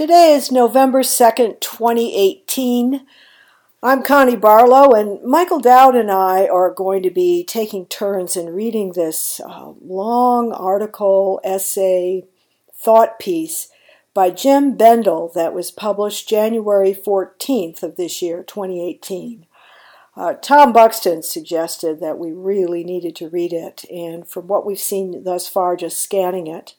Today is November 2nd, 2018. I'm Connie Barlow, and Michael Dowd and I are going to be taking turns in reading this uh, long article, essay, thought piece by Jem Bendell that was published January 14th of this year, 2018. Uh, Tom Buxton suggested that we really needed to read it, and from what we've seen thus far, just scanning it,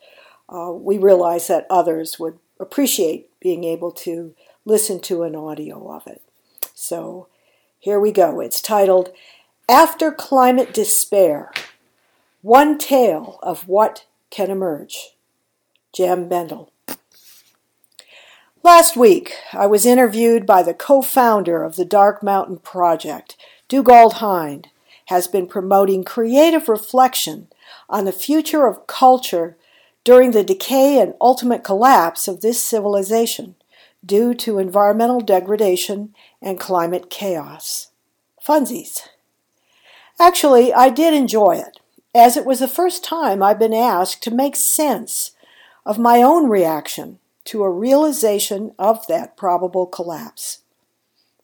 uh, we realized that others would appreciate being able to listen to an audio of it. So here we go. It's titled After Climate Despair One Tale of What Can Emerge. Jem Bendell. Last week, I was interviewed by the co founder of the Dark Mountain Project. Dougald Hine has been promoting creative reflection on the future of culture during the decay and ultimate collapse of this civilization due to environmental degradation and climate chaos. Funsies. Actually, I did enjoy it, as it was the first time I've been asked to make sense of my own reaction to a realization of that probable collapse.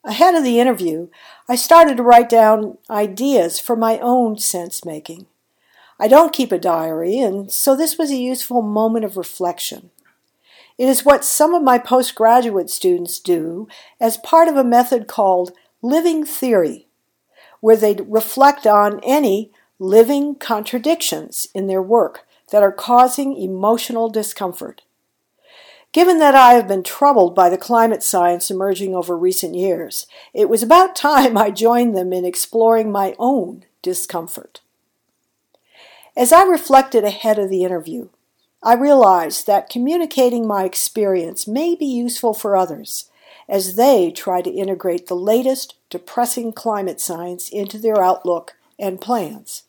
Ahead of the interview, I started to write down ideas for my own sense making. I don't keep a diary, and so this was a useful moment of reflection. It is what some of my postgraduate students do as part of a method called living theory, where they reflect on any living contradictions in their work that are causing emotional discomfort. Given that I have been troubled by the climate science emerging over recent years, it was about time I joined them in exploring my own discomfort. As I reflected ahead of the interview, I realized that communicating my experience may be useful for others as they try to integrate the latest depressing climate science into their outlook and plans.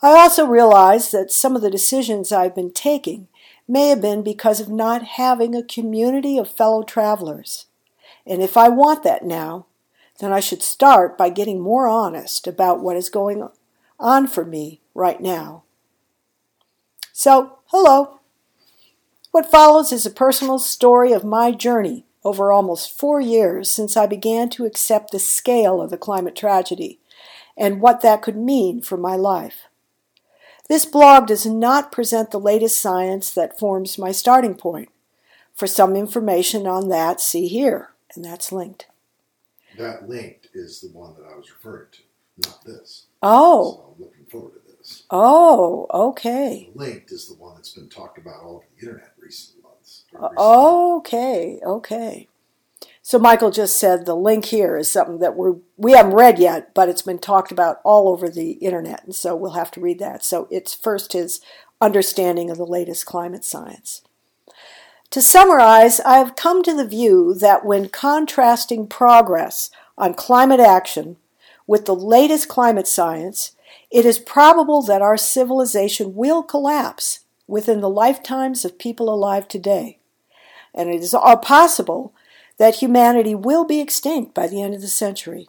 I also realized that some of the decisions I've been taking may have been because of not having a community of fellow travelers. And if I want that now, then I should start by getting more honest about what is going on for me right now. So, hello. What follows is a personal story of my journey over almost four years since I began to accept the scale of the climate tragedy and what that could mean for my life. This blog does not present the latest science that forms my starting point. For some information on that, see here, and that's linked. That linked is the one that I was referring to, not this. Oh. So I'm looking forward to this. Oh, okay. Linked is the one that's been talked about all over the internet recent months. recent Okay, okay. So Michael just said the link here is something that we're we haven't read yet, but it's been talked about all over the internet, and so we'll have to read that. So it's first his understanding of the latest climate science. To summarize, I have come to the view that when contrasting progress on climate action with the latest climate science, it is probable that our civilization will collapse within the lifetimes of people alive today. And it is possible that humanity will be extinct by the end of the century.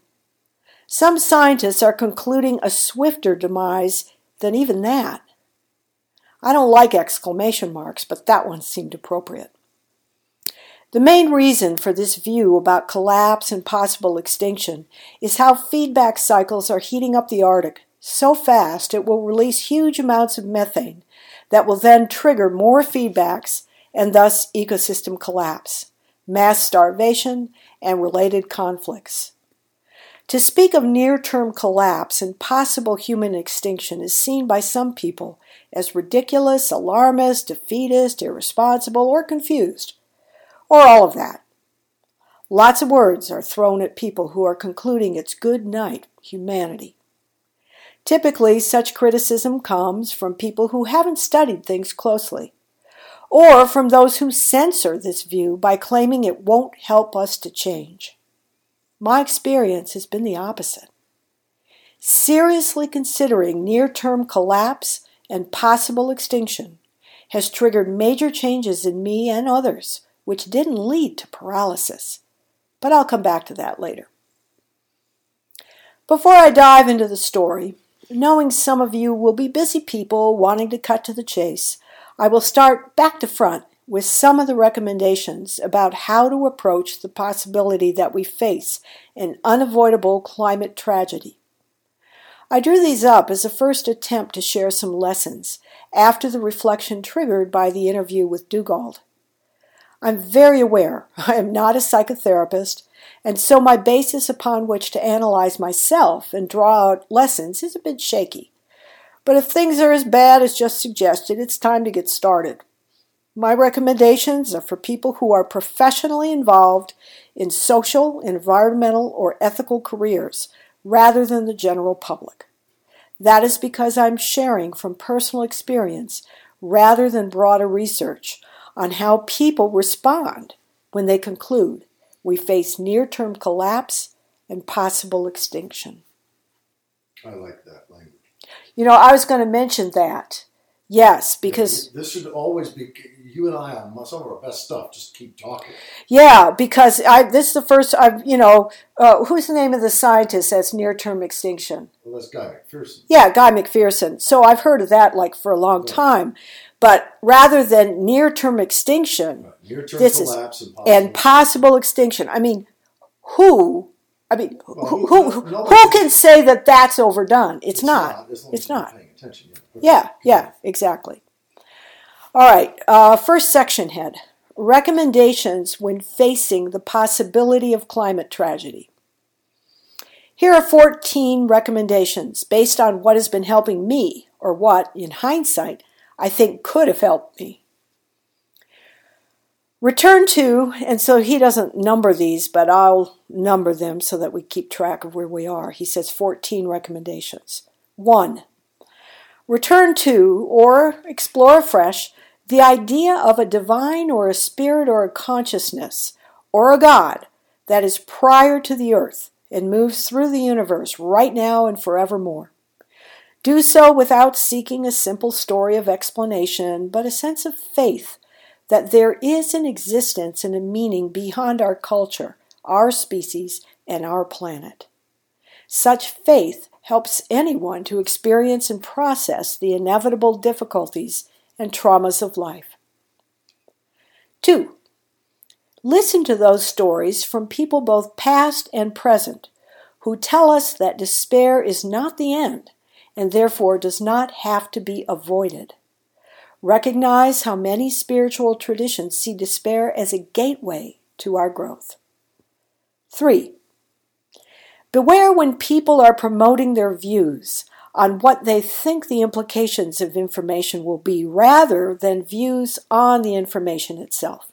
Some scientists are concluding a swifter demise than even that. I don't like exclamation marks, but that one seemed appropriate. The main reason for this view about collapse and possible extinction is how feedback cycles are heating up the Arctic so fast it will release huge amounts of methane that will then trigger more feedbacks and thus ecosystem collapse, mass starvation, and related conflicts. To speak of near term collapse and possible human extinction is seen by some people as ridiculous, alarmist, defeatist, irresponsible, or confused, or all of that. Lots of words are thrown at people who are concluding it's good night, humanity. Typically, such criticism comes from people who haven't studied things closely, or from those who censor this view by claiming it won't help us to change. My experience has been the opposite. Seriously considering near term collapse and possible extinction has triggered major changes in me and others, which didn't lead to paralysis. But I'll come back to that later. Before I dive into the story, knowing some of you will be busy people wanting to cut to the chase, I will start back to front with some of the recommendations about how to approach the possibility that we face an unavoidable climate tragedy. I drew these up as a first attempt to share some lessons after the reflection triggered by the interview with Dougald. I'm very aware I am not a psychotherapist, and so my basis upon which to analyze myself and draw out lessons is a bit shaky. But if things are as bad as just suggested, it's time to get started. My recommendations are for people who are professionally involved in social, environmental, or ethical careers rather than the general public. That is because I'm sharing from personal experience rather than broader research on how people respond when they conclude we face near term collapse and possible extinction. I like that language. You know, I was going to mention that. Yes, because. Yeah, this should always be you and I on some of our best stuff. Just keep talking. Yeah, because I this is the first I've you know uh, who's the name of the scientist that's near term extinction? Well, that's Guy McPherson. Yeah, Guy McPherson. So I've heard of that like for a long right. time, but rather than near term extinction, right. This collapse is, and, possible and possible extinction. I mean, who? I mean, well, who, who, who, who can say that that's overdone? It's, it's not. not it's not. Attention, yeah, yeah, exactly. All right, uh, first section head recommendations when facing the possibility of climate tragedy. Here are 14 recommendations based on what has been helping me, or what, in hindsight, I think could have helped me. Return to, and so he doesn't number these, but I'll number them so that we keep track of where we are. He says 14 recommendations. 1. Return to, or explore afresh, the idea of a divine or a spirit or a consciousness or a God that is prior to the earth and moves through the universe right now and forevermore. Do so without seeking a simple story of explanation, but a sense of faith that there is an existence and a meaning beyond our culture, our species, and our planet. Such faith helps anyone to experience and process the inevitable difficulties and traumas of life. Two, listen to those stories from people both past and present who tell us that despair is not the end and therefore does not have to be avoided. Recognize how many spiritual traditions see despair as a gateway to our growth. 3. Beware when people are promoting their views on what they think the implications of information will be rather than views on the information itself.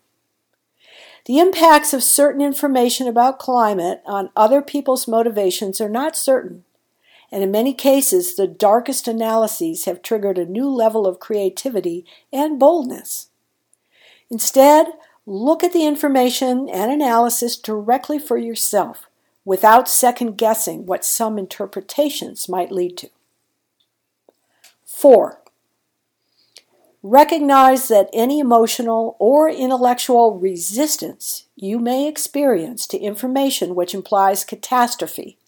The impacts of certain information about climate on other people's motivations are not certain, and in many cases, the darkest analyses have triggered a new level of creativity and boldness. Instead, look at the information and analysis directly for yourself without second guessing what some interpretations might lead to. 4. Recognize that any emotional or intellectual resistance you may experience to information which implies catastrophe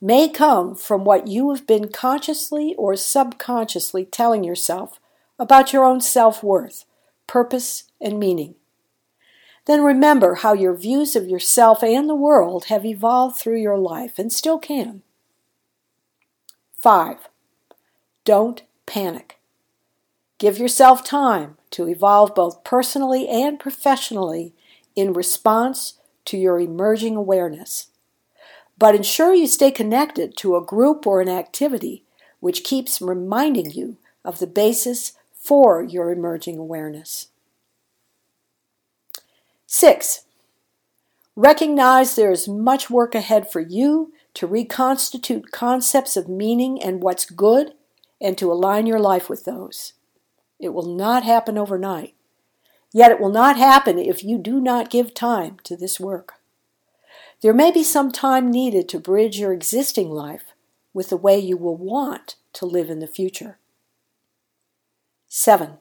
may come from what you have been consciously or subconsciously telling yourself about your own self worth, purpose, and meaning. Then remember how your views of yourself and the world have evolved through your life and still can. 5. Don't panic. Give yourself time to evolve both personally and professionally in response to your emerging awareness. But ensure you stay connected to a group or an activity which keeps reminding you of the basis for your emerging awareness. 6. Recognize there is much work ahead for you to reconstitute concepts of meaning and what's good and to align your life with those. It will not happen overnight. Yet it will not happen if you do not give time to this work. There may be some time needed to bridge your existing life with the way you will want to live in the future. 7.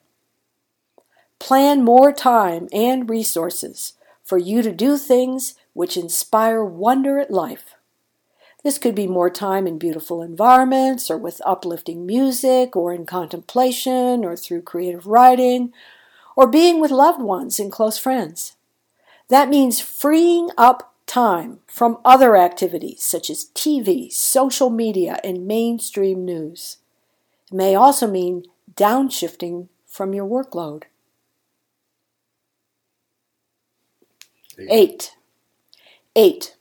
Plan more time and resources for you to do things which inspire wonder at life this could be more time in beautiful environments, or with uplifting music, or in contemplation, or through creative writing, or being with loved ones and close friends. That means freeing up time from other activities such as TV, social media, and mainstream news. It may also mean downshifting from your workload. Eight. Eight. Eight.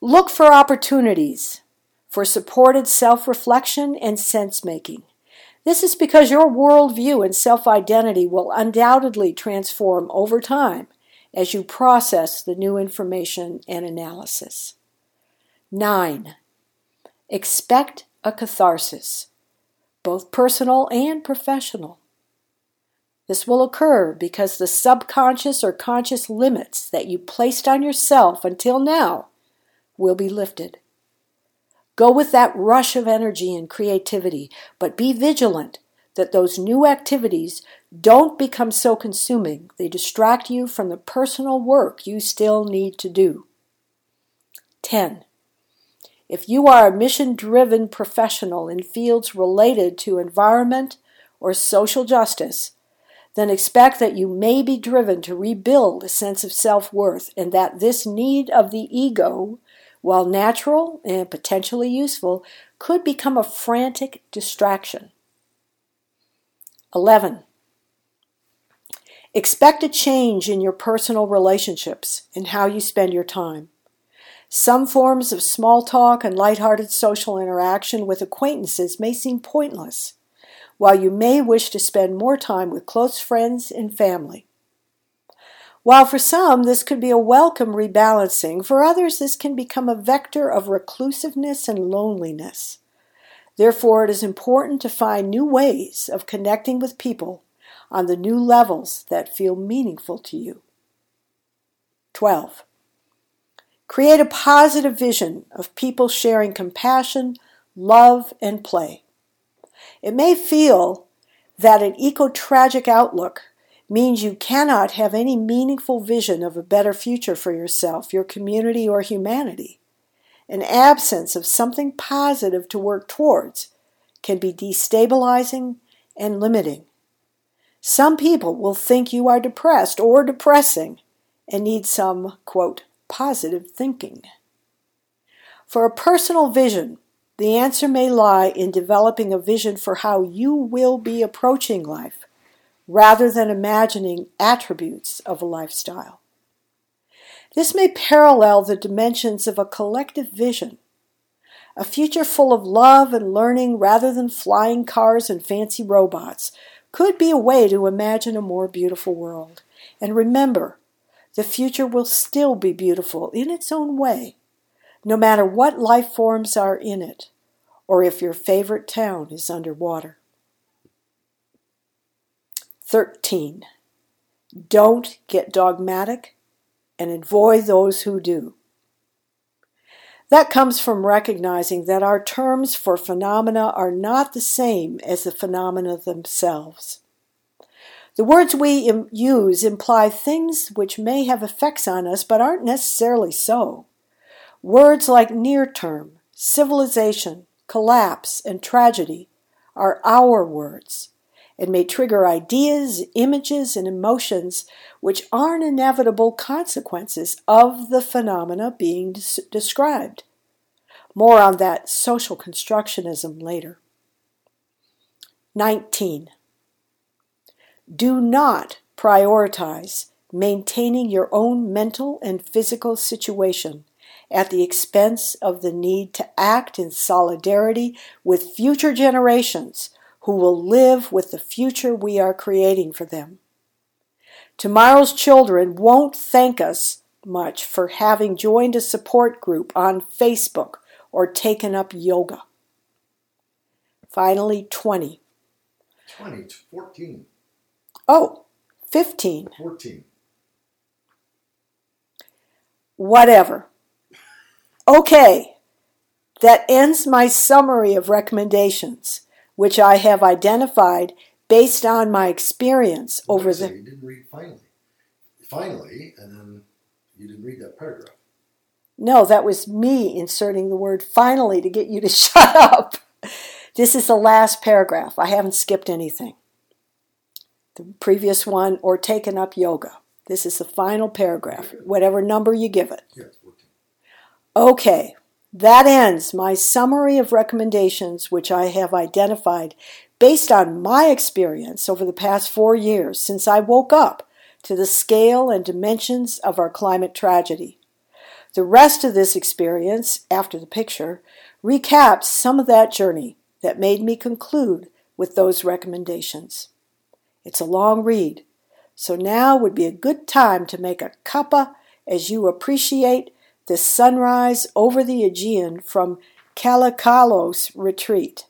Look for opportunities for supported self reflection and sense making. This is because your worldview and self identity will undoubtedly transform over time as you process the new information and analysis. 9. Expect a catharsis, both personal and professional. This will occur because the subconscious or conscious limits that you placed on yourself until now will be lifted. Go with that rush of energy and creativity, but be vigilant that those new activities don't become so consuming they distract you from the personal work you still need to do. 10. If you are a mission driven professional in fields related to environment or social justice, then expect that you may be driven to rebuild a sense of self worth and that this need of the ego, while natural and potentially useful, could become a frantic distraction. 11. Expect a change in your personal relationships and how you spend your time. Some forms of small talk and lighthearted social interaction with acquaintances may seem pointless while you may wish to spend more time with close friends and family. While for some this could be a welcome rebalancing, for others this can become a vector of reclusiveness and loneliness. Therefore, it is important to find new ways of connecting with people on the new levels that feel meaningful to you. 12. Create a positive vision of people sharing compassion, love, and play. It may feel that an eco tragic outlook means you cannot have any meaningful vision of a better future for yourself, your community, or humanity. An absence of something positive to work towards can be destabilizing and limiting. Some people will think you are depressed or depressing and need some, quote, positive thinking. For a personal vision, the answer may lie in developing a vision for how you will be approaching life, rather than imagining attributes of a lifestyle. This may parallel the dimensions of a collective vision, a future full of love and learning rather than flying cars and fancy robots could be a way to imagine a more beautiful world. And remember, the future will still be beautiful in its own way no matter what life forms are in it, or if your favorite town is underwater. 13. Don't get dogmatic and avoid those who do. That comes from recognizing that our terms for phenomena are not the same as the phenomena themselves. The words we use imply things which may have effects on us but aren't necessarily so. Words like near term, civilization, collapse, and tragedy are our words and may trigger ideas, images, and emotions which aren't inevitable consequences of the phenomena being des- described. More on that social constructionism later. 19. Do not prioritize maintaining your own mental and physical situation at the expense of the need to act in solidarity with future generations who will live with the future we are creating for them. Tomorrow's children won't thank us much for having joined a support group on Facebook or taken up yoga. Finally, 20. 20, 14. Oh, 15. 14. Whatever. Okay, that ends my summary of recommendations, which I have identified based on my experience over So the. You didn't read finally. Finally, and then you didn't read that paragraph. No, that was me inserting the word finally to get you to shut up. This is the last paragraph. I haven't skipped anything. the previous one, or taken up yoga. This is the final paragraph, whatever number you give it. Yeah, it's 14. Okay, that ends my summary of recommendations which I have identified based on my experience over the past four years since I woke up to the scale and dimensions of our climate tragedy. The rest of this experience, after the picture, recaps some of that journey that made me conclude with those recommendations. It's a long read, so now would be a good time to make a cuppa as you appreciate this sunrise over the Aegean from Kalikalos retreat.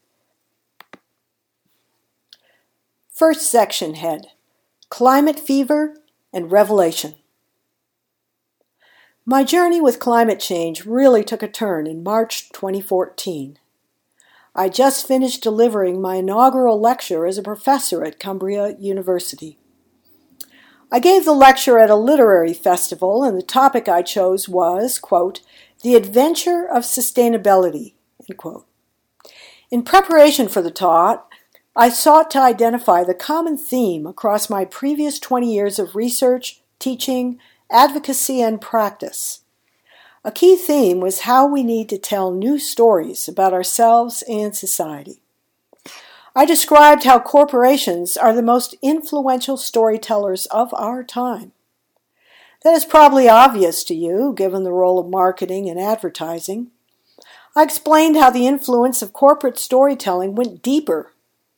First section head Climate Fever and Revelation. My journey with climate change really took a turn in March 2014. I just finished delivering my inaugural lecture as a professor at Cumbria University. I gave the lecture at a literary festival, and the topic I chose was, quote, The Adventure of Sustainability, end quote. In preparation for the talk, I sought to identify the common theme across my previous 20 years of research, teaching, advocacy, and practice. A key theme was how we need to tell new stories about ourselves and society. I described how corporations are the most influential storytellers of our time. That is probably obvious to you, given the role of marketing and advertising. I explained how the influence of corporate storytelling went deeper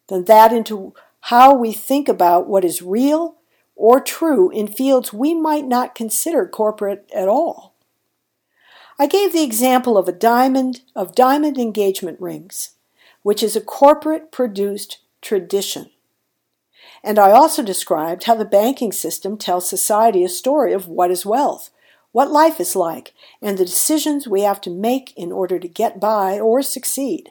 than that into how we think about what is real or true in fields we might not consider corporate at all. I gave the example of a diamond of diamond engagement rings, which is a corporate produced tradition. And I also described how the banking system tells society a story of what is wealth, what life is like, and the decisions we have to make in order to get by or succeed.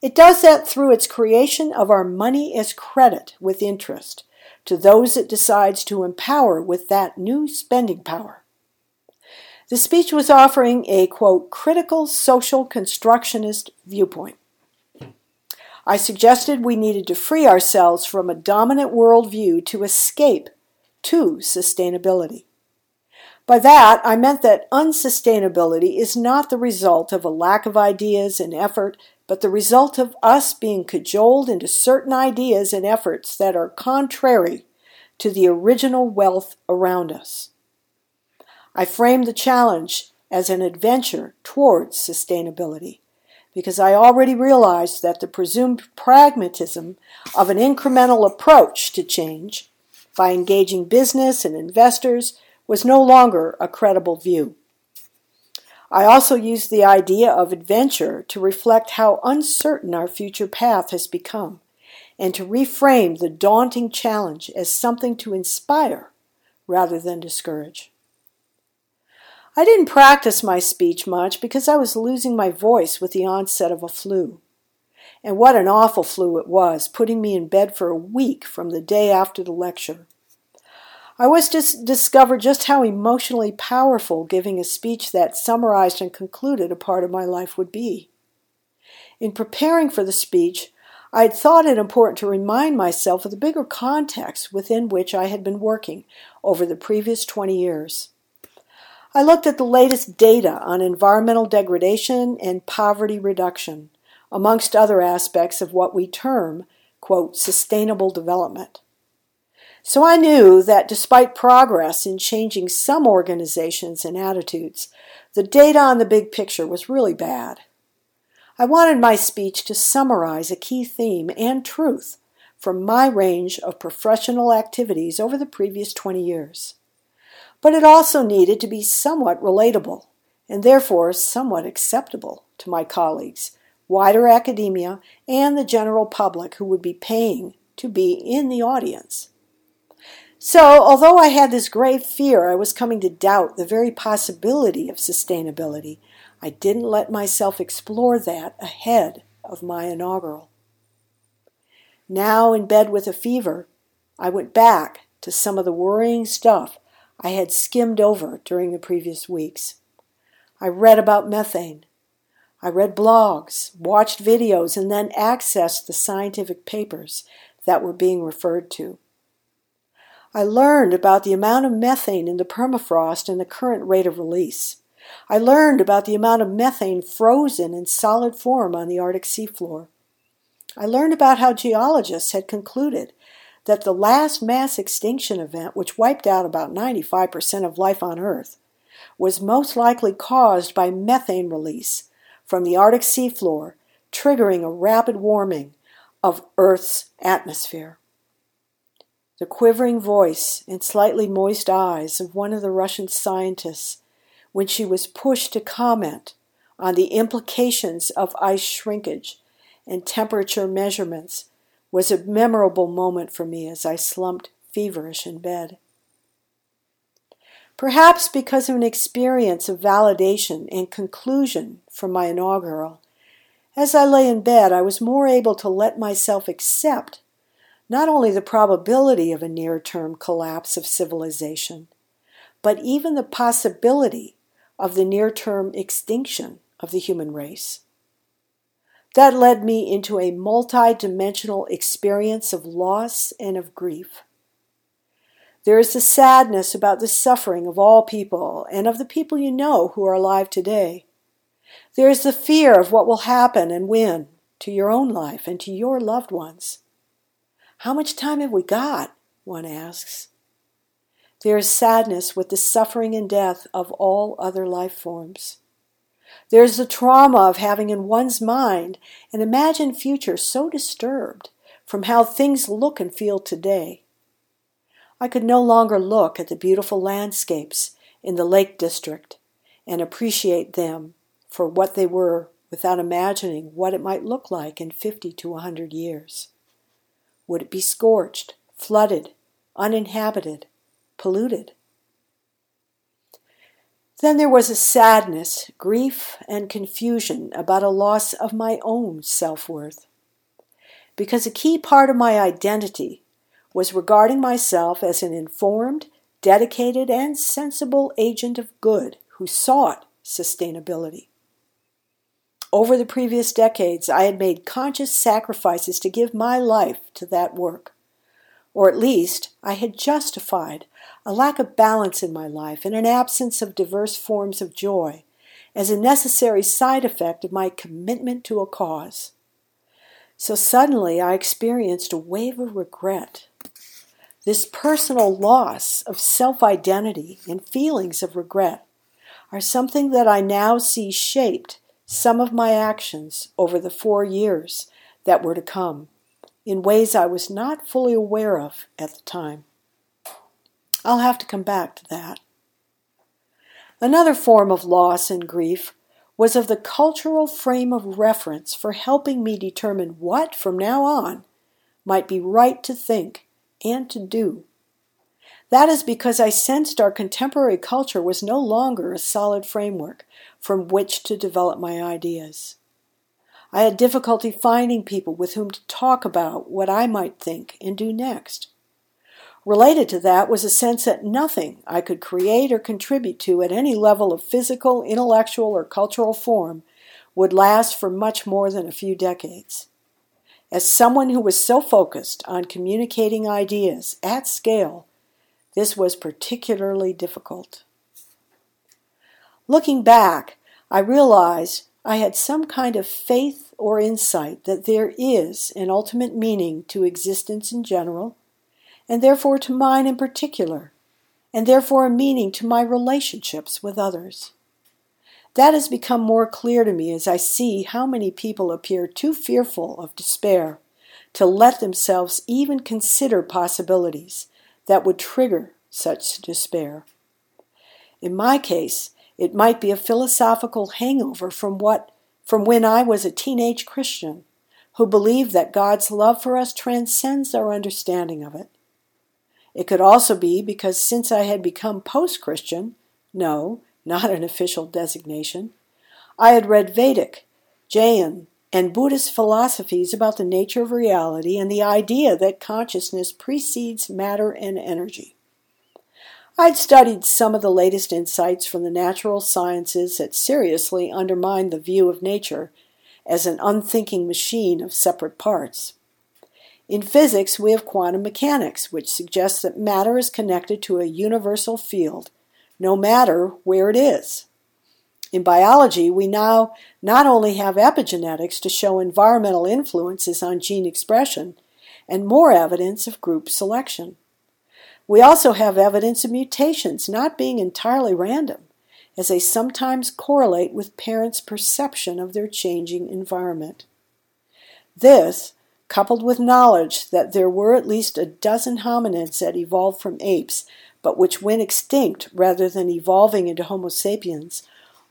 It does that through its creation of our money as credit with interest to those it decides to empower with that new spending power. The speech was offering a, quote, critical social constructionist viewpoint. I suggested we needed to free ourselves from a dominant worldview to escape to sustainability. By that, I meant that unsustainability is not the result of a lack of ideas and effort but the result of us being cajoled into certain ideas and efforts that are contrary to the original wealth around us. I framed the challenge as an adventure towards sustainability because I already realized that the presumed pragmatism of an incremental approach to change by engaging business and investors was no longer a credible view. I also used the idea of adventure to reflect how uncertain our future path has become and to reframe the daunting challenge as something to inspire rather than discourage. I didn't practice my speech much because I was losing my voice with the onset of a flu. And what an awful flu it was, putting me in bed for a week from the day after the lecture. I was to discover just how emotionally powerful giving a speech that summarized and concluded a part of my life would be. In preparing for the speech, I had thought it important to remind myself of the bigger context within which I had been working over the previous 20 years. I looked at the latest data on environmental degradation and poverty reduction, amongst other aspects of what we term, quote, sustainable development. So I knew that despite progress in changing some organizations and attitudes, the data on the big picture was really bad. I wanted my speech to summarize a key theme and truth from my range of professional activities over the previous 20 years. But it also needed to be somewhat relatable and therefore somewhat acceptable to my colleagues, wider academia, and the general public who would be paying to be in the audience. So, although I had this grave fear I was coming to doubt the very possibility of sustainability, I didn't let myself explore that ahead of my inaugural. Now, in bed with a fever, I went back to some of the worrying stuff I had skimmed over during the previous weeks. I read about methane. I read blogs, watched videos, and then accessed the scientific papers that were being referred to. I learned about the amount of methane in the permafrost and the current rate of release. I learned about the amount of methane frozen in solid form on the Arctic seafloor. I learned about how geologists had concluded that the last mass extinction event, which wiped out about 95% of life on Earth, was most likely caused by methane release from the Arctic seafloor, triggering a rapid warming of Earth's atmosphere. The quivering voice and slightly moist eyes of one of the Russian scientists when she was pushed to comment on the implications of ice shrinkage and temperature measurements was a memorable moment for me as I slumped feverish in bed. Perhaps because of an experience of validation and conclusion from my inaugural, as I lay in bed, I was more able to let myself accept not only the probability of a near term collapse of civilization, but even the possibility of the near term extinction of the human race. That led me into a multi-dimensional experience of loss and of grief. There is a sadness about the suffering of all people and of the people you know who are alive today. There is the fear of what will happen and when to your own life and to your loved ones. How much time have we got? One asks. There is sadness with the suffering and death of all other life forms. There is the trauma of having in one's mind an imagined future so disturbed from how things look and feel today. I could no longer look at the beautiful landscapes in the Lake District and appreciate them for what they were without imagining what it might look like in 50 to a 100 years. Would it be scorched, flooded, uninhabited, polluted? Then there was a sadness, grief, and confusion about a loss of my own self worth. Because a key part of my identity was regarding myself as an informed, dedicated, and sensible agent of good who sought sustainability. Over the previous decades, I had made conscious sacrifices to give my life to that work. Or at least, I had justified a lack of balance in my life, and an absence of diverse forms of joy as a necessary side effect of my commitment to a cause. So suddenly I experienced a wave of regret. This personal loss of self identity and feelings of regret are something that I now see shaped some of my actions over the four years that were to come in ways I was not fully aware of at the time. I'll have to come back to that. Another form of loss and grief was of the cultural frame of reference for helping me determine what, from now on, might be right to think and to do. That is because I sensed our contemporary culture was no longer a solid framework from which to develop my ideas. I had difficulty finding people with whom to talk about what I might think and do next. Related to that was a sense that nothing I could create or contribute to at any level of physical, intellectual, or cultural form would last for much more than a few decades. As someone who was so focused on communicating ideas at scale, this was particularly difficult. Looking back, I realized I had some kind of faith or insight that there is an ultimate meaning to existence in general and therefore to mine in particular, and therefore a meaning to my relationships with others. That has become more clear to me as I see how many people appear too fearful of despair to let themselves even consider possibilities that would trigger such despair. In my case, it might be a philosophical hangover from what from when I was a teenage Christian who believed that God's love for us transcends our understanding of it it could also be because since I had become post Christian, no, not an official designation, I had read Vedic, Jain, and Buddhist philosophies about the nature of reality and the idea that consciousness precedes matter and energy. I'd studied some of the latest insights from the natural sciences that seriously undermined the view of nature as an unthinking machine of separate parts. In physics, we have quantum mechanics, which suggests that matter is connected to a universal field, no matter where it is. In biology, we now not only have epigenetics to show environmental influences on gene expression, and more evidence of group selection. We also have evidence of mutations not being entirely random, as they sometimes correlate with parents' perception of their changing environment. This, coupled with knowledge that there were at least a dozen hominids that evolved from apes, but which went extinct rather than evolving into Homo sapiens,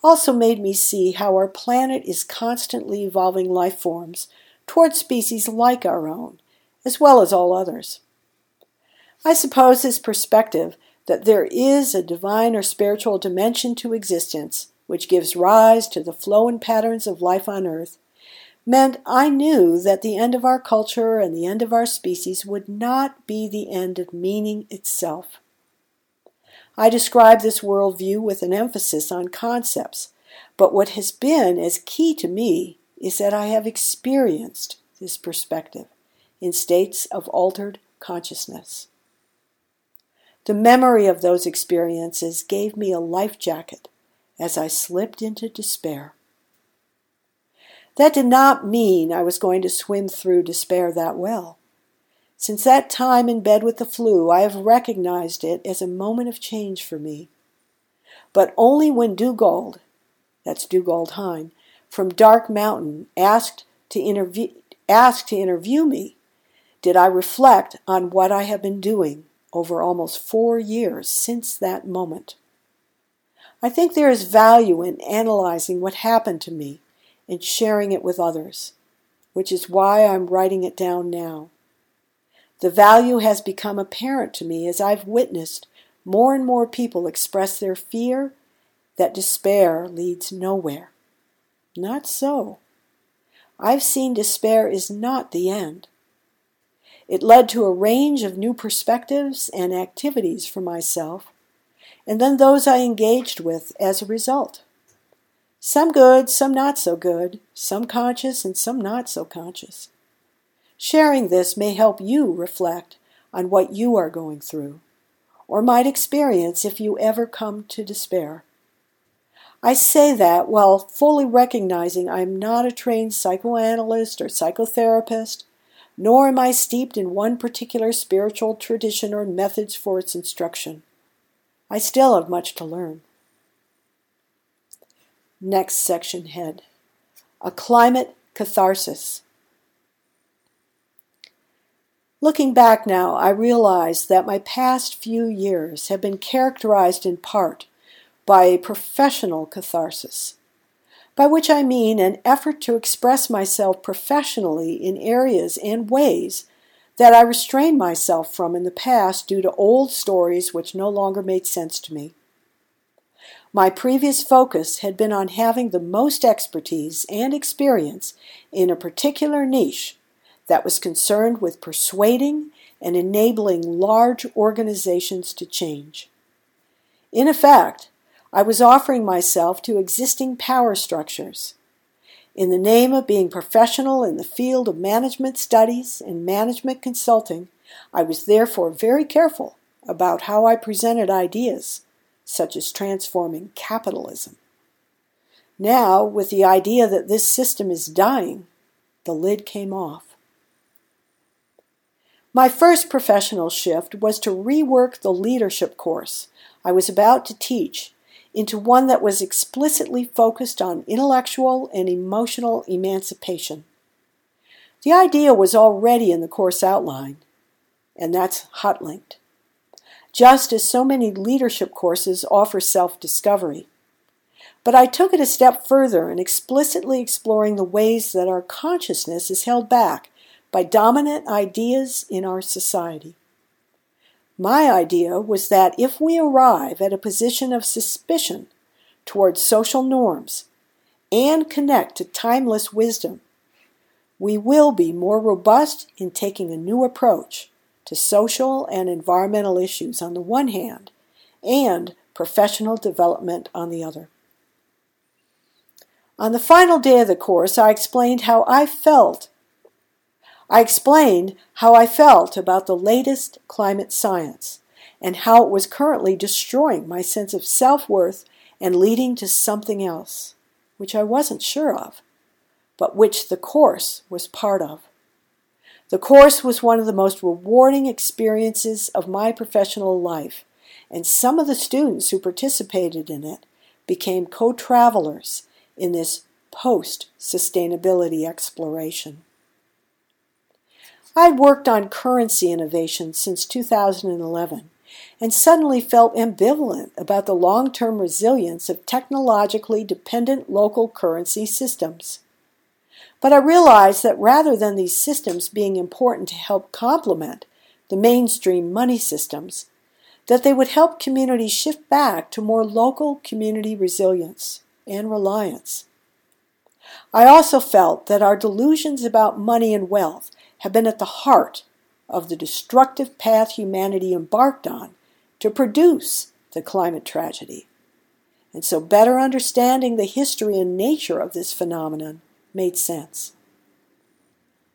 also made me see how our planet is constantly evolving life forms toward species like our own, as well as all others. I suppose this perspective that there is a divine or spiritual dimension to existence which gives rise to the flow and patterns of life on earth meant I knew that the end of our culture and the end of our species would not be the end of meaning itself. I describe this worldview with an emphasis on concepts, but what has been as key to me is that I have experienced this perspective in states of altered consciousness. The memory of those experiences gave me a life jacket as I slipped into despair. That did not mean I was going to swim through despair that well. Since that time in bed with the flu, I have recognized it as a moment of change for me. But only when Dougald, that's Dougald Hine, from Dark Mountain, asked to interview, asked to interview me, did I reflect on what I have been doing over almost four years since that moment. I think there is value in analyzing what happened to me and sharing it with others, which is why I'm writing it down now. The value has become apparent to me as I've witnessed more and more people express their fear that despair leads nowhere. Not so. I've seen despair is not the end. It led to a range of new perspectives and activities for myself, and then those I engaged with as a result. Some good, some not so good, some conscious and some not so conscious. Sharing this may help you reflect on what you are going through, or might experience if you ever come to despair. I say that while fully recognizing I am not a trained psychoanalyst or psychotherapist, nor am I steeped in one particular spiritual tradition or methods for its instruction. I still have much to learn. Next section head A Climate Catharsis. Looking back now, I realize that my past few years have been characterized in part by a professional catharsis, by which I mean an effort to express myself professionally in areas and ways that I restrained myself from in the past due to old stories which no longer made sense to me. My previous focus had been on having the most expertise and experience in a particular niche that was concerned with persuading and enabling large organizations to change. In effect, I was offering myself to existing power structures. In the name of being professional in the field of management studies and management consulting, I was therefore very careful about how I presented ideas, such as transforming capitalism. Now, with the idea that this system is dying, the lid came off. My first professional shift was to rework the leadership course I was about to teach into one that was explicitly focused on intellectual and emotional emancipation. The idea was already in the course outline, and that's hot linked. Just as so many leadership courses offer self discovery. But I took it a step further in explicitly exploring the ways that our consciousness is held back by dominant ideas in our society. My idea was that if we arrive at a position of suspicion towards social norms and connect to timeless wisdom, we will be more robust in taking a new approach to social and environmental issues on the one hand and professional development on the other. On the final day of the course, I explained how I felt I explained how I felt about the latest climate science and how it was currently destroying my sense of self worth and leading to something else, which I wasn't sure of, but which the course was part of. The course was one of the most rewarding experiences of my professional life, and some of the students who participated in it became co travelers in this post sustainability exploration. I'd worked on currency innovation since 2011 and suddenly felt ambivalent about the long term resilience of technologically dependent local currency systems. But I realized that rather than these systems being important to help complement the mainstream money systems, that they would help communities shift back to more local community resilience and reliance. I also felt that our delusions about money and wealth have been at the heart of the destructive path humanity embarked on to produce the climate tragedy. And so, better understanding the history and nature of this phenomenon made sense.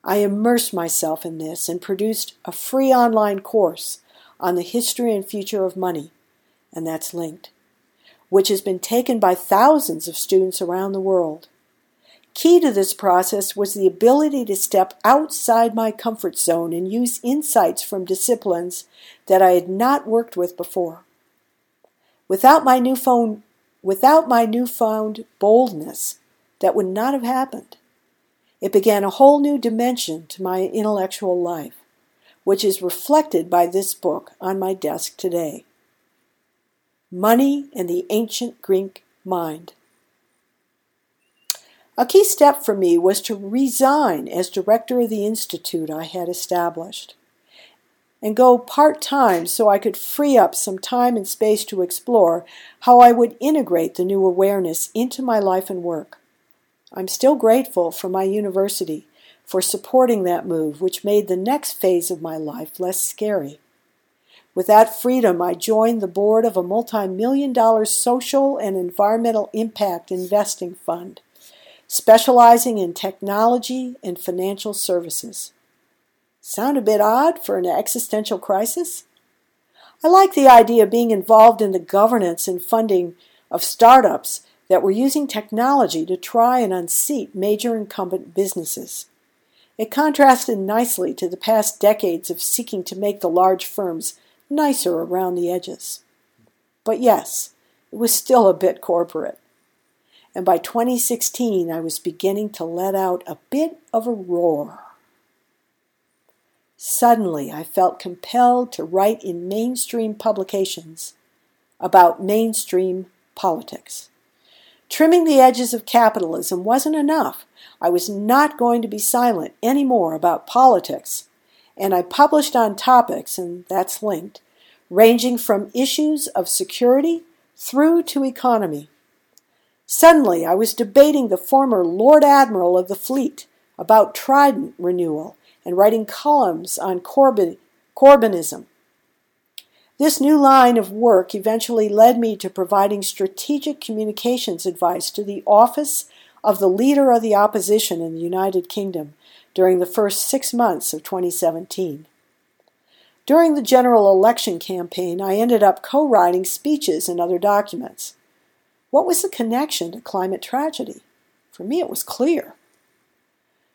I immersed myself in this and produced a free online course on the history and future of money, and that's linked, which has been taken by thousands of students around the world. Key to this process was the ability to step outside my comfort zone and use insights from disciplines that I had not worked with before. Without my newfound, without my newfound boldness, that would not have happened. It began a whole new dimension to my intellectual life, which is reflected by this book on my desk today Money and the Ancient Greek Mind. A key step for me was to resign as director of the institute I had established and go part time so I could free up some time and space to explore how I would integrate the new awareness into my life and work. I'm still grateful for my university for supporting that move, which made the next phase of my life less scary. With that freedom, I joined the board of a multi million dollar social and environmental impact investing fund specializing in technology and financial services. Sound a bit odd for an existential crisis? I like the idea of being involved in the governance and funding of startups that were using technology to try and unseat major incumbent businesses. It contrasted nicely to the past decades of seeking to make the large firms nicer around the edges. But yes, it was still a bit corporate and by 2016 I was beginning to let out a bit of a roar. Suddenly, I felt compelled to write in mainstream publications about mainstream politics. Trimming the edges of capitalism wasn't enough. I was not going to be silent anymore about politics, and I published on topics, and that's linked, ranging from issues of security through to economy. Suddenly, I was debating the former Lord Admiral of the fleet about Trident renewal and writing columns on Corbyn, Corbynism. This new line of work eventually led me to providing strategic communications advice to the office of the Leader of the Opposition in the United Kingdom during the first six months of 2017. During the general election campaign, I ended up co writing speeches and other documents. What was the connection to climate tragedy? For me, it was clear.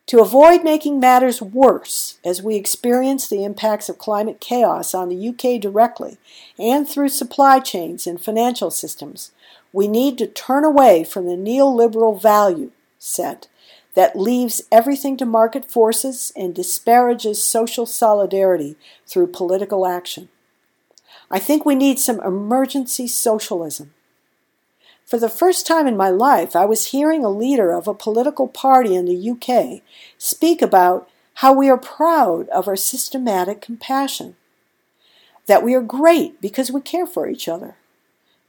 To avoid making matters worse as we experience the impacts of climate chaos on the UK directly and through supply chains and financial systems, we need to turn away from the neoliberal value set that leaves everything to market forces and disparages social solidarity through political action. I think we need some emergency socialism for the first time in my life, I was hearing a leader of a political party in the UK speak about how we are proud of our systematic compassion, that we are great because we care for each other.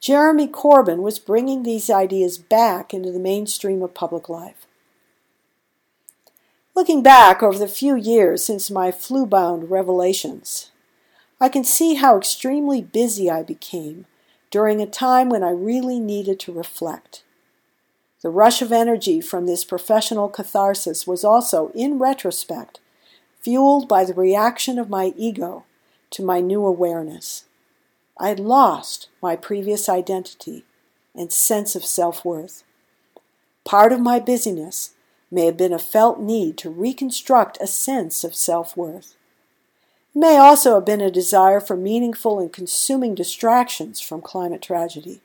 Jeremy Corbyn was bringing these ideas back into the mainstream of public life. Looking back over the few years since my flu bound revelations, I can see how extremely busy I became during a time when I really needed to reflect. The rush of energy from this professional catharsis was also, in retrospect, fueled by the reaction of my ego to my new awareness. I lost my previous identity and sense of self worth. Part of my busyness may have been a felt need to reconstruct a sense of self worth. May also have been a desire for meaningful and consuming distractions from climate tragedy,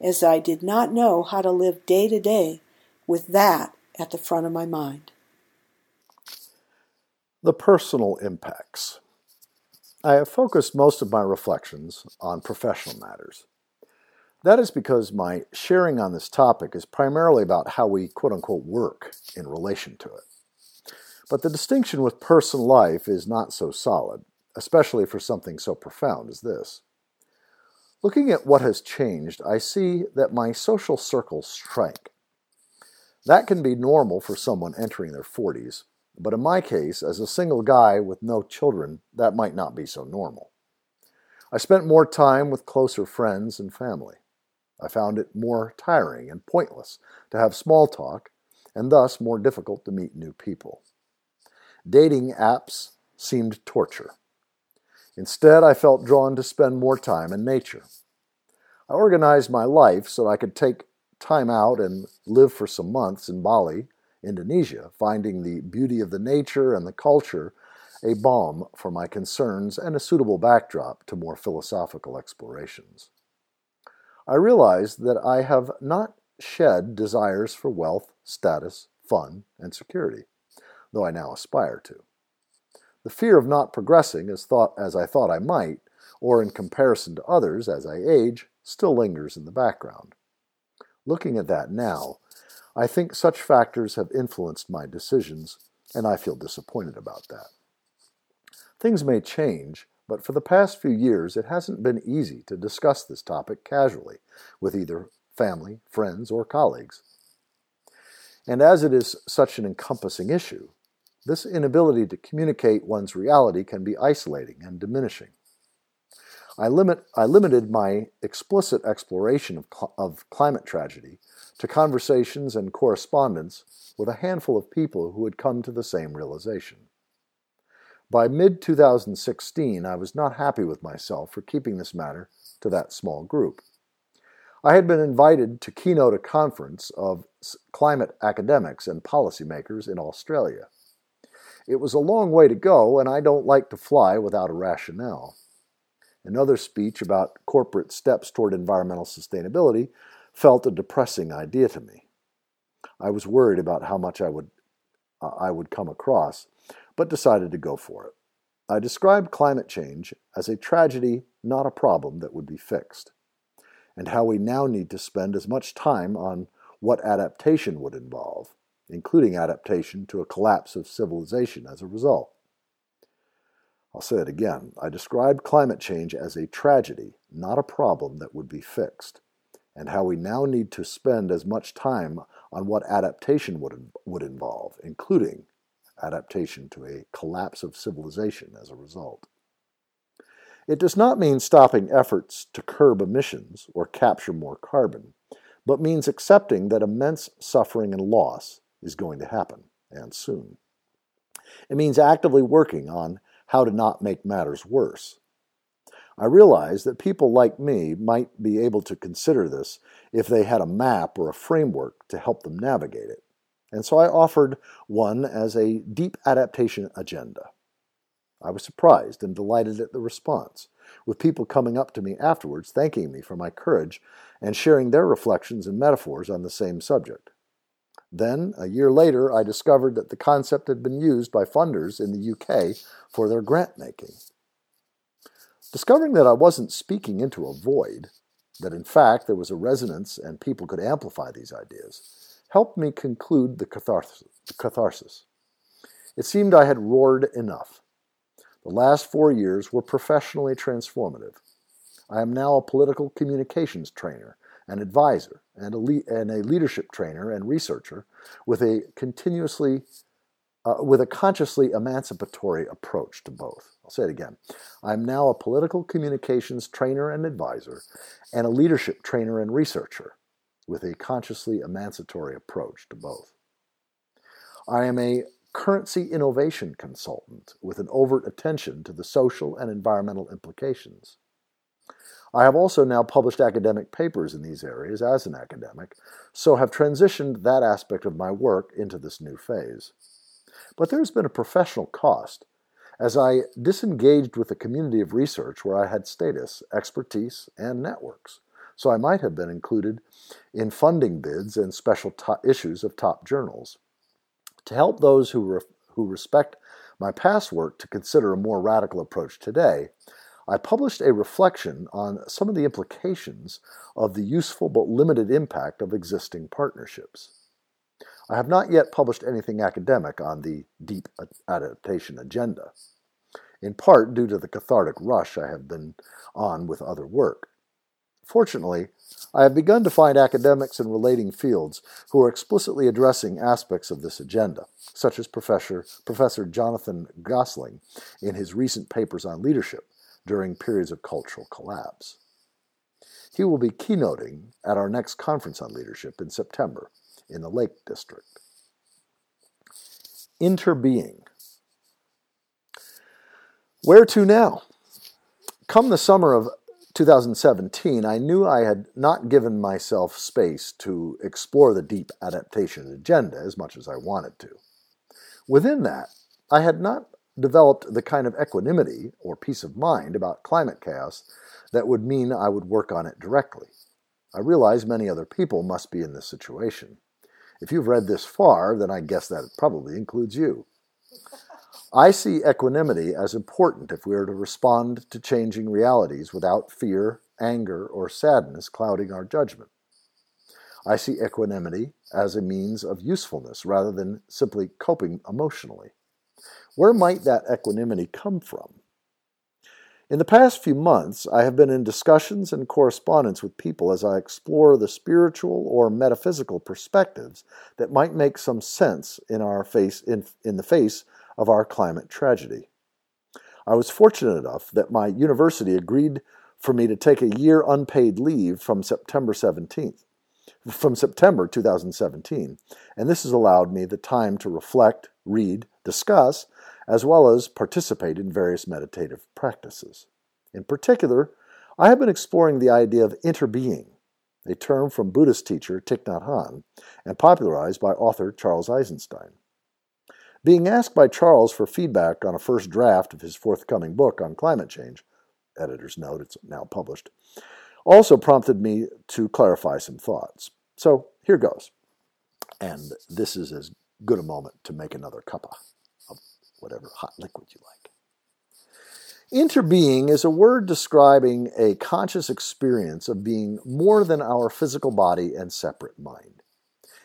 as I did not know how to live day to day with that at the front of my mind. The personal impacts. I have focused most of my reflections on professional matters. That is because my sharing on this topic is primarily about how we quote unquote work in relation to it. But the distinction with personal life is not so solid, especially for something so profound as this. Looking at what has changed, I see that my social circle shrank. That can be normal for someone entering their 40s, but in my case, as a single guy with no children, that might not be so normal. I spent more time with closer friends and family. I found it more tiring and pointless to have small talk, and thus more difficult to meet new people. Dating apps seemed torture. Instead, I felt drawn to spend more time in nature. I organized my life so I could take time out and live for some months in Bali Indonesia, finding the beauty of the nature and the culture a balm for my concerns and a suitable backdrop to more philosophical explorations. I realized that I have not shed desires for wealth, status, fun, and security, though I now aspire to. The fear of not progressing as, thought, as I thought I might, or in comparison to others as I age, still lingers in the background. Looking at that now, I think such factors have influenced my decisions, and I feel disappointed about that. Things may change, but for the past few years it hasn't been easy to discuss this topic casually with either family, friends, or colleagues. And as it is such an encompassing issue, this inability to communicate one's reality can be isolating and diminishing. I, limit, I limited my explicit exploration of, cl- of climate tragedy to conversations and correspondence with a handful of people who had come to the same realization. By mid 2016, I was not happy with myself for keeping this matter to that small group. I had been invited to keynote a conference of climate academics and policymakers in Australia. It was a long way to go, and I don't like to fly without a rationale. Another speech about corporate steps toward environmental sustainability felt a depressing idea to me. I was worried about how much I would uh, I would come across, but decided to go for it. I described climate change as a tragedy, not a problem that would be fixed, and how we now need to spend as much time on what adaptation would involve, including adaptation to a collapse of civilization as a result. I'll say it again. I described climate change as a tragedy, not a problem that would be fixed and how we now need to spend as much time on what adaptation would, would involve, including adaptation to a collapse of civilization as a result. It does not mean stopping efforts to curb emissions or capture more carbon, but means accepting that immense suffering and loss is going to happen, and soon. It means actively working on how to not make matters worse, I realized that people like me might be able to consider this if they had a map or a framework to help them navigate it. And so I offered one as a deep adaptation agenda. I was surprised and delighted at the response, with people coming up to me afterwards thanking me for my courage and sharing their reflections and metaphors on the same subject. Then, a year later, I discovered that the concept had been used by funders in the UK for their grant making. Discovering that I wasn't speaking into a void, that in fact there was a resonance and people could amplify these ideas, helped me conclude the catharsis. It seemed I had roared enough. The last four years were professionally transformative. I am now a political communications trainer, an advisor, and a, le- and a leadership trainer and researcher with a continuously uh, with a consciously emancipatory approach to both. I'll say it again. I'm now a political communications trainer and advisor, and a leadership trainer and researcher with a consciously emancipatory approach to both. I am a currency innovation consultant with an overt attention to the social and environmental implications. I have also now published academic papers in these areas as an academic, so have transitioned that aspect of my work into this new phase. But there has been a professional cost, as I disengaged with a community of research where I had status, expertise, and networks, so I might have been included in funding bids and special issues of top journals. To help those who, re- who respect my past work to consider a more radical approach today, I published a reflection on some of the implications of the useful but limited impact of existing partnerships. I have not yet published anything academic on the deep adaptation agenda, in part due to the cathartic rush I have been on with other work. Fortunately, I have begun to find academics in relating fields who are explicitly addressing aspects of this agenda, such as Professor, Professor Jonathan Gosling in his recent papers on leadership, during periods of cultural collapse. He will be keynoting at our next conference on leadership in September in the Lake District. Interbeing. Where to now? Come the summer of 2017, I knew I had not given myself space to explore the deep adaptation agenda as much as I wanted to. Within that, I had not developed the kind of equanimity or peace of mind about climate chaos that would mean I would work on it directly. I realize many other people must be in this situation. If you've read this far, then I guess that probably includes you. I see equanimity as important if we are to respond to changing realities without fear, anger, or sadness clouding our judgment. I see equanimity as a means of usefulness rather than simply coping emotionally. Where might that equanimity come from? In the past few months, I have been in discussions and correspondence with people as I explore the spiritual or metaphysical perspectives that might make some sense in our face in, in the face of our climate tragedy. I was fortunate enough that my university agreed for me to take a year unpaid leave from September 17th from September 2017, and this has allowed me the time to reflect, read, discuss, as well as participate in various meditative practices. In particular, I have been exploring the idea of interbeing, a term from Buddhist teacher Thich Nhat Hanh and popularized by author Charles Eisenstein. Being asked by Charles for feedback on a first draft of his forthcoming book on climate change, editor's note, it's now published, also prompted me to clarify some thoughts. So here goes. And this is as good a moment to make another cuppa whatever hot liquid you like. Interbeing is a word describing a conscious experience of being more than our physical body and separate mind.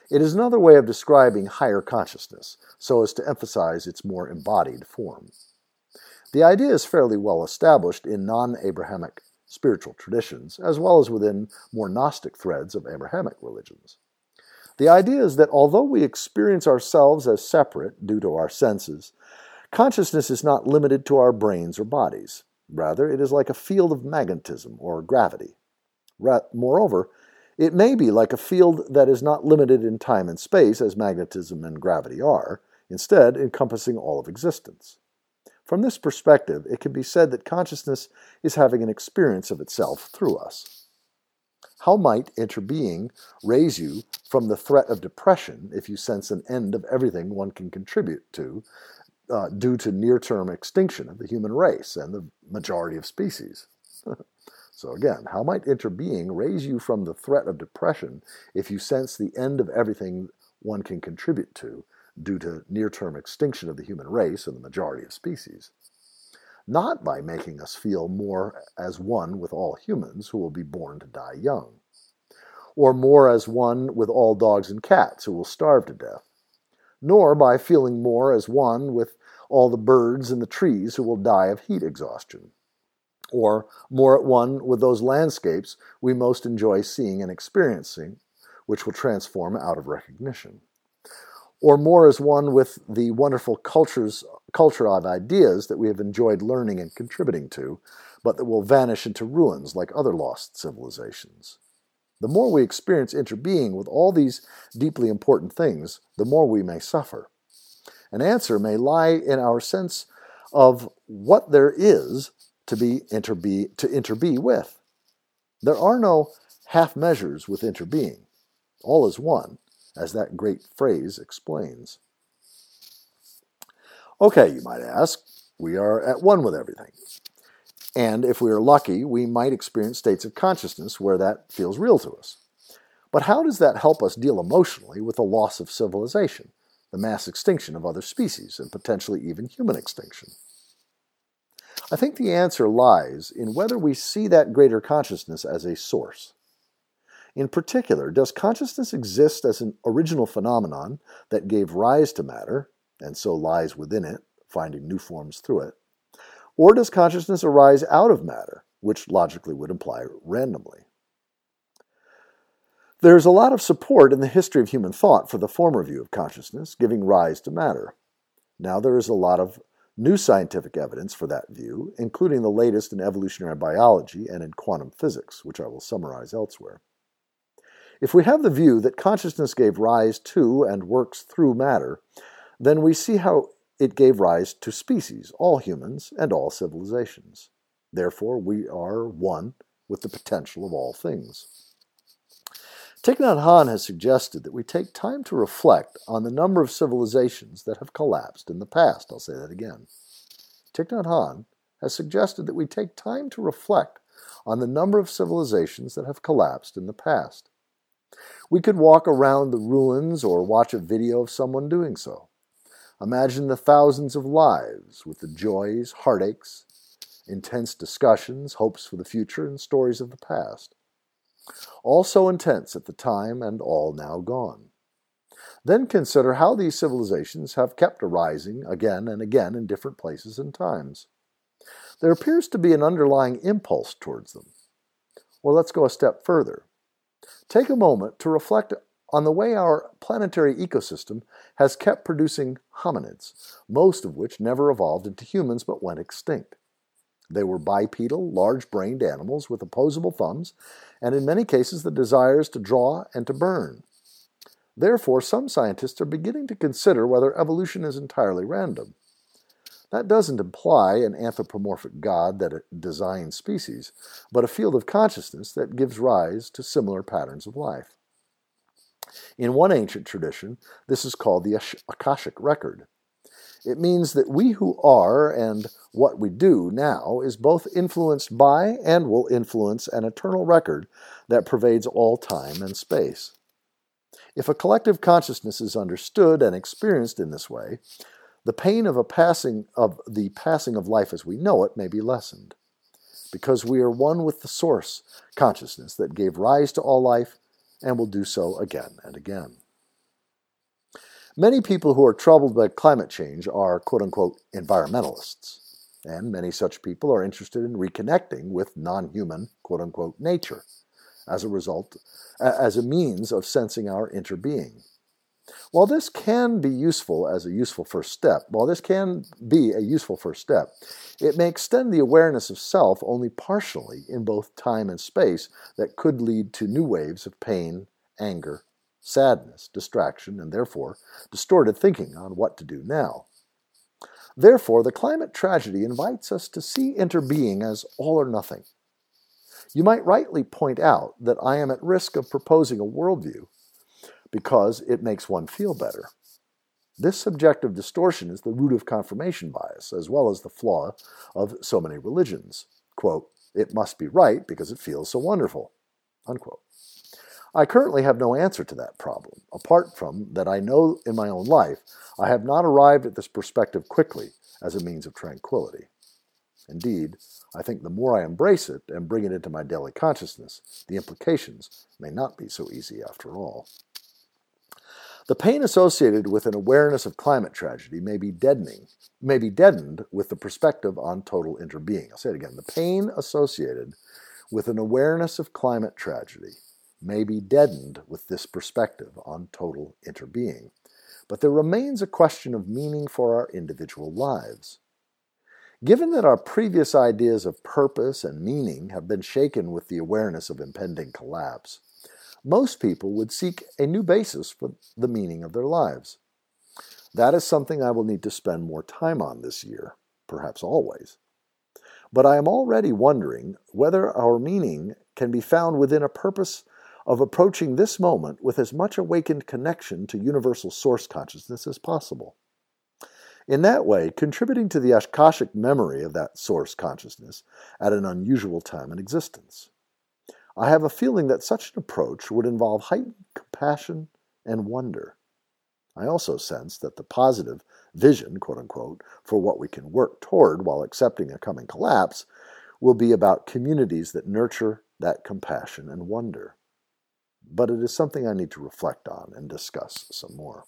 It is another way of describing higher consciousness, so as to emphasize its more embodied form. The idea is fairly well established in non Abrahamic spiritual traditions, as well as within more Gnostic threads of Abrahamic religions. The idea is that although we experience ourselves as separate due to our senses, Consciousness is not limited to our brains or bodies. Rather, it is like a field of magnetism or gravity. Moreover, it may be like a field that is not limited in time and space as magnetism and gravity are, instead, encompassing all of existence. From this perspective, it can be said that consciousness is having an experience of itself through us. How might interbeing raise you from the threat of depression if you sense an end of everything one can contribute to uh, due to near term extinction of the human race and the majority of species. so, again, how might interbeing raise you from the threat of depression if you sense the end of everything one can contribute to due to near term extinction of the human race and the majority of species? Not by making us feel more as one with all humans who will be born to die young, or more as one with all dogs and cats who will starve to death nor by feeling more as one with all the birds and the trees who will die of heat exhaustion, or more at one with those landscapes we most enjoy seeing and experiencing, which will transform out of recognition, or more as one with the wonderful cultures, culture of ideas that we have enjoyed learning and contributing to, but that will vanish into ruins like other lost civilizations. The more we experience interbeing with all these deeply important things, the more we may suffer. An answer may lie in our sense of what there is to be interbe to interbe with. There are no half measures with interbeing. All is one, as that great phrase explains. Okay, you might ask, we are at one with everything. And if we are lucky, we might experience states of consciousness where that feels real to us. But how does that help us deal emotionally with the loss of civilization, the mass extinction of other species, and potentially even human extinction? I think the answer lies in whether we see that greater consciousness as a source. In particular, does consciousness exist as an original phenomenon that gave rise to matter, and so lies within it, finding new forms through it? Or does consciousness arise out of matter, which logically would imply randomly? There's a lot of support in the history of human thought for the former view of consciousness, giving rise to matter. Now there is a lot of new scientific evidence for that view, including the latest in evolutionary biology and in quantum physics, which I will summarize elsewhere. If we have the view that consciousness gave rise to and works through matter, then we see how it gave rise to species, all humans and all civilizations. Therefore, we are one with the potential of all things. Thich Nhat Hanh has suggested that we take time to reflect on the number of civilizations that have collapsed in the past. I'll say that again. Thich Nhat Hanh has suggested that we take time to reflect on the number of civilizations that have collapsed in the past. We could walk around the ruins or watch a video of someone doing so. Imagine the thousands of lives with the joys, heartaches, intense discussions, hopes for the future, and stories of the past all so intense at the time and all now gone. Then consider how these civilizations have kept arising again and again in different places and times. There appears to be an underlying impulse towards them. Well, let's go a step further. Take a moment to reflect on the way our planetary ecosystem has kept producing hominids, most of which never evolved into humans but went extinct. They were bipedal, large brained animals with opposable thumbs, and in many cases the desires to draw and to burn. Therefore, some scientists are beginning to consider whether evolution is entirely random. That doesn't imply an anthropomorphic God that designs species, but a field of consciousness that gives rise to similar patterns of life. In one ancient tradition, this is called the Akashic Record. It means that we who are and what we do now is both influenced by and will influence an eternal record that pervades all time and space. If a collective consciousness is understood and experienced in this way, the pain of a passing of the passing of life as we know it may be lessened. Because we are one with the source consciousness that gave rise to all life and will do so again and again. Many people who are troubled by climate change are quote unquote environmentalists, and many such people are interested in reconnecting with non human quote unquote nature as a result, as a means of sensing our interbeing. While this can be useful as a useful first step, while this can be a useful first step, it may extend the awareness of self only partially in both time and space that could lead to new waves of pain, anger, sadness, distraction, and therefore distorted thinking on what to do now. Therefore, the climate tragedy invites us to see interbeing as all or nothing. You might rightly point out that I am at risk of proposing a worldview because it makes one feel better. This subjective distortion is the root of confirmation bias, as well as the flaw of so many religions. Quote, it must be right because it feels so wonderful. Unquote. I currently have no answer to that problem, apart from that I know in my own life I have not arrived at this perspective quickly as a means of tranquility. Indeed, I think the more I embrace it and bring it into my daily consciousness, the implications may not be so easy after all. The pain associated with an awareness of climate tragedy may be deadening, may be deadened with the perspective on total interbeing. I'll say it again. The pain associated with an awareness of climate tragedy may be deadened with this perspective on total interbeing, but there remains a question of meaning for our individual lives. Given that our previous ideas of purpose and meaning have been shaken with the awareness of impending collapse, most people would seek a new basis for the meaning of their lives. That is something I will need to spend more time on this year, perhaps always. But I am already wondering whether our meaning can be found within a purpose of approaching this moment with as much awakened connection to universal source consciousness as possible. In that way, contributing to the Akashic memory of that source consciousness at an unusual time in existence. I have a feeling that such an approach would involve heightened compassion and wonder. I also sense that the positive vision, quote unquote, for what we can work toward while accepting a coming collapse will be about communities that nurture that compassion and wonder. But it is something I need to reflect on and discuss some more.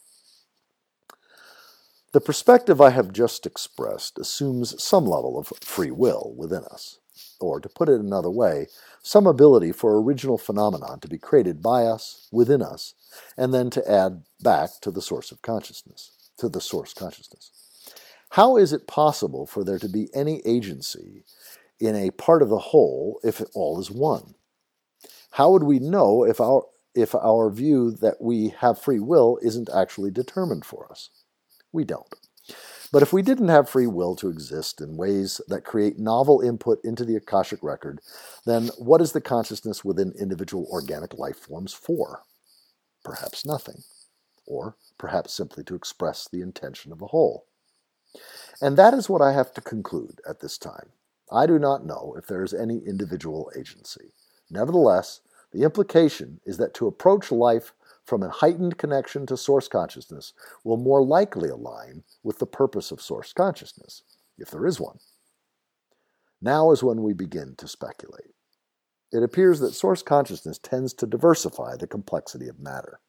The perspective I have just expressed assumes some level of free will within us, or to put it another way, some ability for original phenomenon to be created by us, within us, and then to add back to the source of consciousness, to the source consciousness. How is it possible for there to be any agency in a part of the whole if all is one? How would we know if our if our view that we have free will isn't actually determined for us? We don't. But if we didn't have free will to exist in ways that create novel input into the Akashic record, then what is the consciousness within individual organic life forms for? Perhaps nothing. Or perhaps simply to express the intention of the whole. And that is what I have to conclude at this time. I do not know if there is any individual agency. Nevertheless, the implication is that to approach life from a heightened connection to source consciousness will more likely align with the purpose of source consciousness, if there is one. Now is when we begin to speculate. It appears that source consciousness tends to diversify the complexity of matter.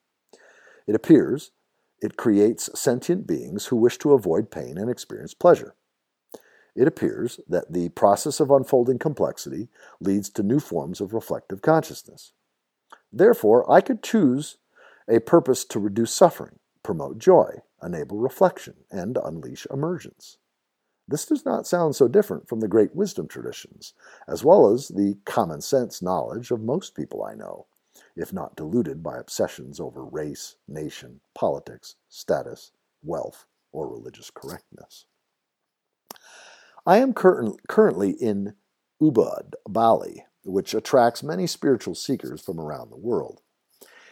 It appears it creates sentient beings who wish to avoid pain and experience pleasure. It appears that the process of unfolding complexity leads to new forms of reflective consciousness. Therefore, I could choose a purpose to reduce suffering, promote joy, enable reflection, and unleash emergence. This does not sound so different from the great wisdom traditions, as well as the common sense knowledge of most people I know, if not diluted by obsessions over race, nation, politics, status, wealth, or religious correctness. I am currently in Ubud, Bali, which attracts many spiritual seekers from around the world.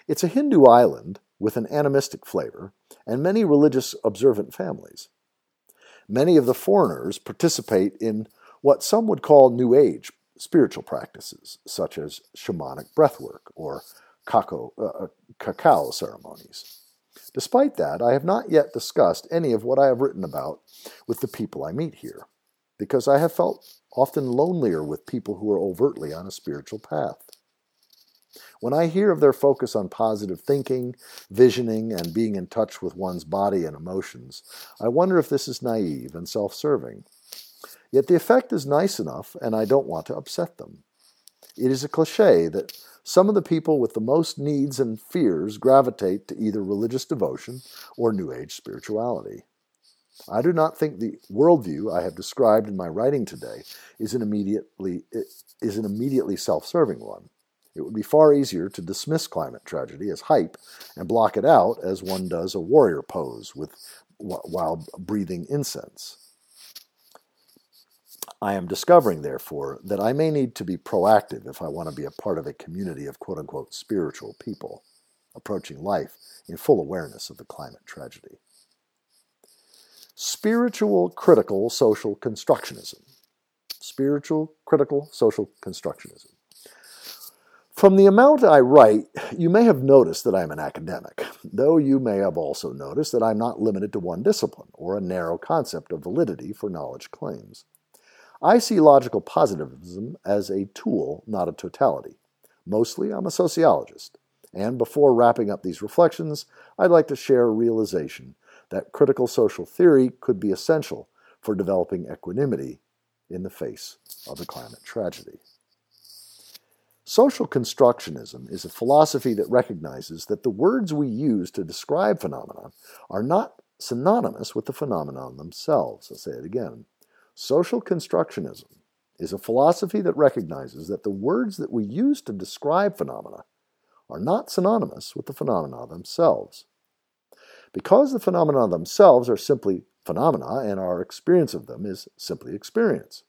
It's a Hindu island with an animistic flavor and many religious observant families. Many of the foreigners participate in what some would call New Age spiritual practices, such as shamanic breathwork or cacao, uh, uh, cacao ceremonies. Despite that, I have not yet discussed any of what I have written about with the people I meet here, because I have felt often lonelier with people who are overtly on a spiritual path. When I hear of their focus on positive thinking, visioning, and being in touch with one's body and emotions, I wonder if this is naive and self serving. Yet the effect is nice enough, and I don't want to upset them. It is a cliche that some of the people with the most needs and fears gravitate to either religious devotion or New Age spirituality. I do not think the worldview I have described in my writing today is an immediately, is an immediately self serving one. It would be far easier to dismiss climate tragedy as hype and block it out as one does a warrior pose with, while breathing incense. I am discovering, therefore, that I may need to be proactive if I want to be a part of a community of quote unquote spiritual people approaching life in full awareness of the climate tragedy. Spiritual critical social constructionism. Spiritual critical social constructionism. From the amount I write, you may have noticed that I'm an academic, though you may have also noticed that I'm not limited to one discipline or a narrow concept of validity for knowledge claims. I see logical positivism as a tool, not a totality. Mostly, I'm a sociologist, and before wrapping up these reflections, I'd like to share a realization that critical social theory could be essential for developing equanimity in the face of the climate tragedy. Social constructionism is a philosophy that recognizes that the words we use to describe phenomena are not synonymous with the phenomenon themselves. I'll say it again. Social constructionism is a philosophy that recognizes that the words that we use to describe phenomena are not synonymous with the phenomena themselves. because the phenomena themselves are simply phenomena and our experience of them is simply experience.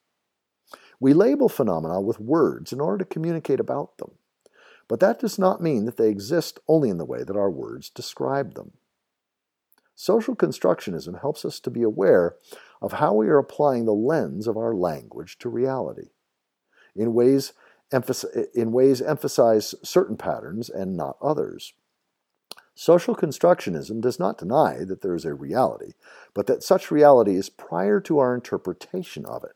We label phenomena with words in order to communicate about them, but that does not mean that they exist only in the way that our words describe them. Social constructionism helps us to be aware of how we are applying the lens of our language to reality. In ways, in ways emphasize certain patterns and not others. Social constructionism does not deny that there is a reality, but that such reality is prior to our interpretation of it.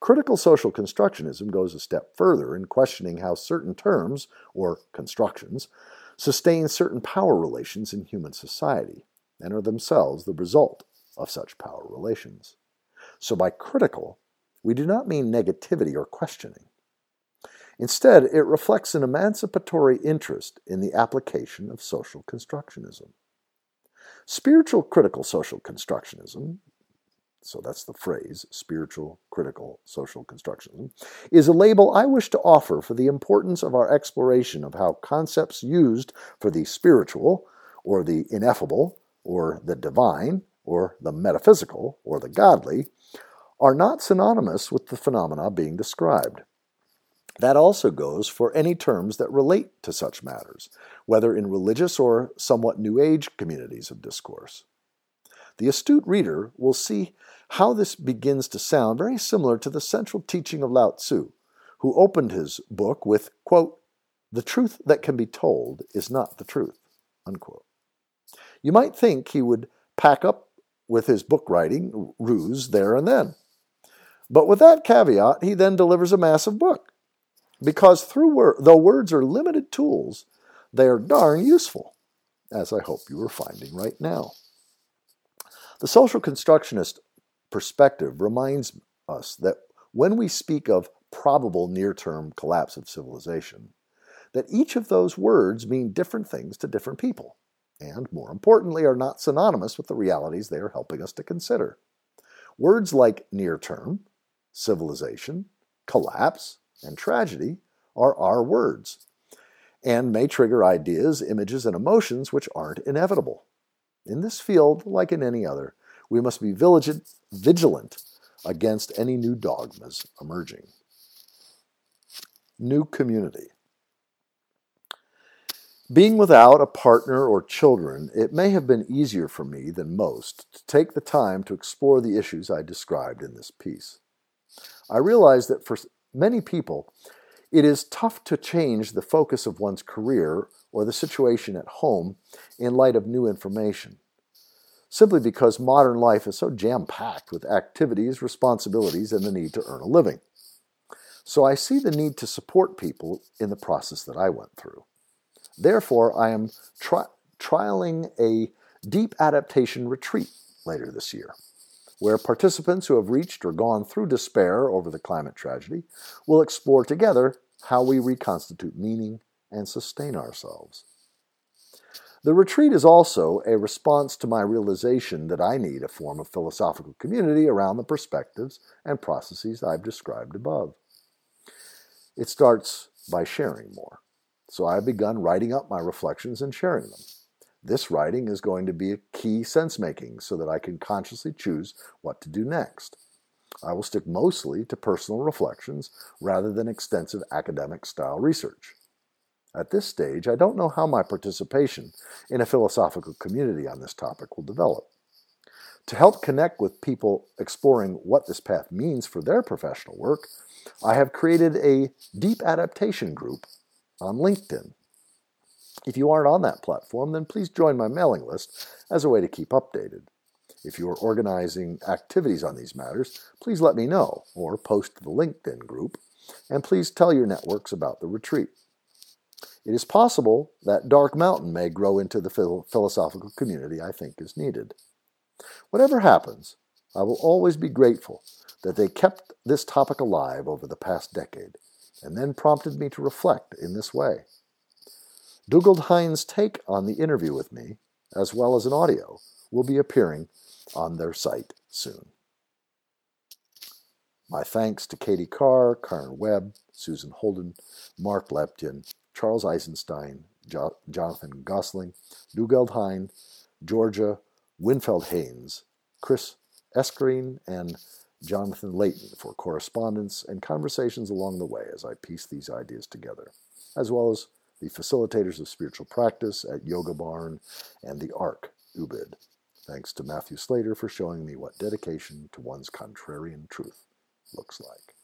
Critical social constructionism goes a step further in questioning how certain terms, or constructions, sustain certain power relations in human society and are themselves the result of such power relations. So by critical, we do not mean negativity or questioning. Instead, it reflects an emancipatory interest in the application of social constructionism. Spiritual critical social constructionism, so that's the phrase, spiritual critical social constructionism, is a label I wish to offer for the importance of our exploration of how concepts used for the spiritual or the ineffable or the divine, or the metaphysical, or the godly, are not synonymous with the phenomena being described. That also goes for any terms that relate to such matters, whether in religious or somewhat New Age communities of discourse. The astute reader will see how this begins to sound very similar to the central teaching of Lao Tzu, who opened his book with, quote, The truth that can be told is not the truth, unquote. You might think he would pack up with his book writing ruse there and then. But with that caveat, he then delivers a massive book. Because through wor- though words are limited tools, they are darn useful, as I hope you are finding right now. The social constructionist perspective reminds us that when we speak of probable near term collapse of civilization, that each of those words mean different things to different people and, more importantly, are not synonymous with the realities they are helping us to consider. Words like near term, civilization, collapse, and tragedy are our words and may trigger ideas, images, and emotions which aren't inevitable. In this field, like in any other, we must be vigilant against any new dogmas emerging. New community. Being without a partner or children, it may have been easier for me than most to take the time to explore the issues I described in this piece. I realize that for many people, it is tough to change the focus of one's career or the situation at home in light of new information, simply because modern life is so jam packed with activities, responsibilities, and the need to earn a living. So I see the need to support people in the process that I went through. Therefore, I am tri- trialing a deep adaptation retreat later this year, where participants who have reached or gone through despair over the climate tragedy will explore together how we reconstitute meaning and sustain ourselves. The retreat is also a response to my realization that I need a form of philosophical community around the perspectives and processes I've described above. It starts by sharing more. So I've begun writing up my reflections and sharing them. This writing is going to be a key sense making so that I can consciously choose what to do next. I will stick mostly to personal reflections rather than extensive academic style research. At this stage, I don't know how my participation in a philosophical community on this topic will develop. To help connect with people exploring what this path means for their professional work, I have created a deep adaptation group on LinkedIn. If you aren't on that platform, then please join my mailing list as a way to keep updated. If you are organizing activities on these matters, please let me know or post to the LinkedIn group, and please tell your networks about the retreat. It is possible that Dark Mountain may grow into the philosophical community I think is needed. Whatever happens, I will always be grateful that they kept this topic alive over the past decade and then prompted me to reflect in this way. Dougald Hine's take on the interview with me, as well as an audio, will be appearing on their site soon. My thanks to Katie Carr, Karen Webb, Susan Holden, Mark Leptin, Charles Eisenstein, jo- Jonathan Gosling, Dougald Hine, Georgia Winfeld Haynes, Chris Eskerine, and Jonathan Layton for correspondence and conversations along the way as I piece these ideas together, as well as the facilitators of spiritual practice at Yoga Barn and the Ark, Ubud. Thanks to Matthew Slater for showing me what dedication to one's contrarian truth looks like.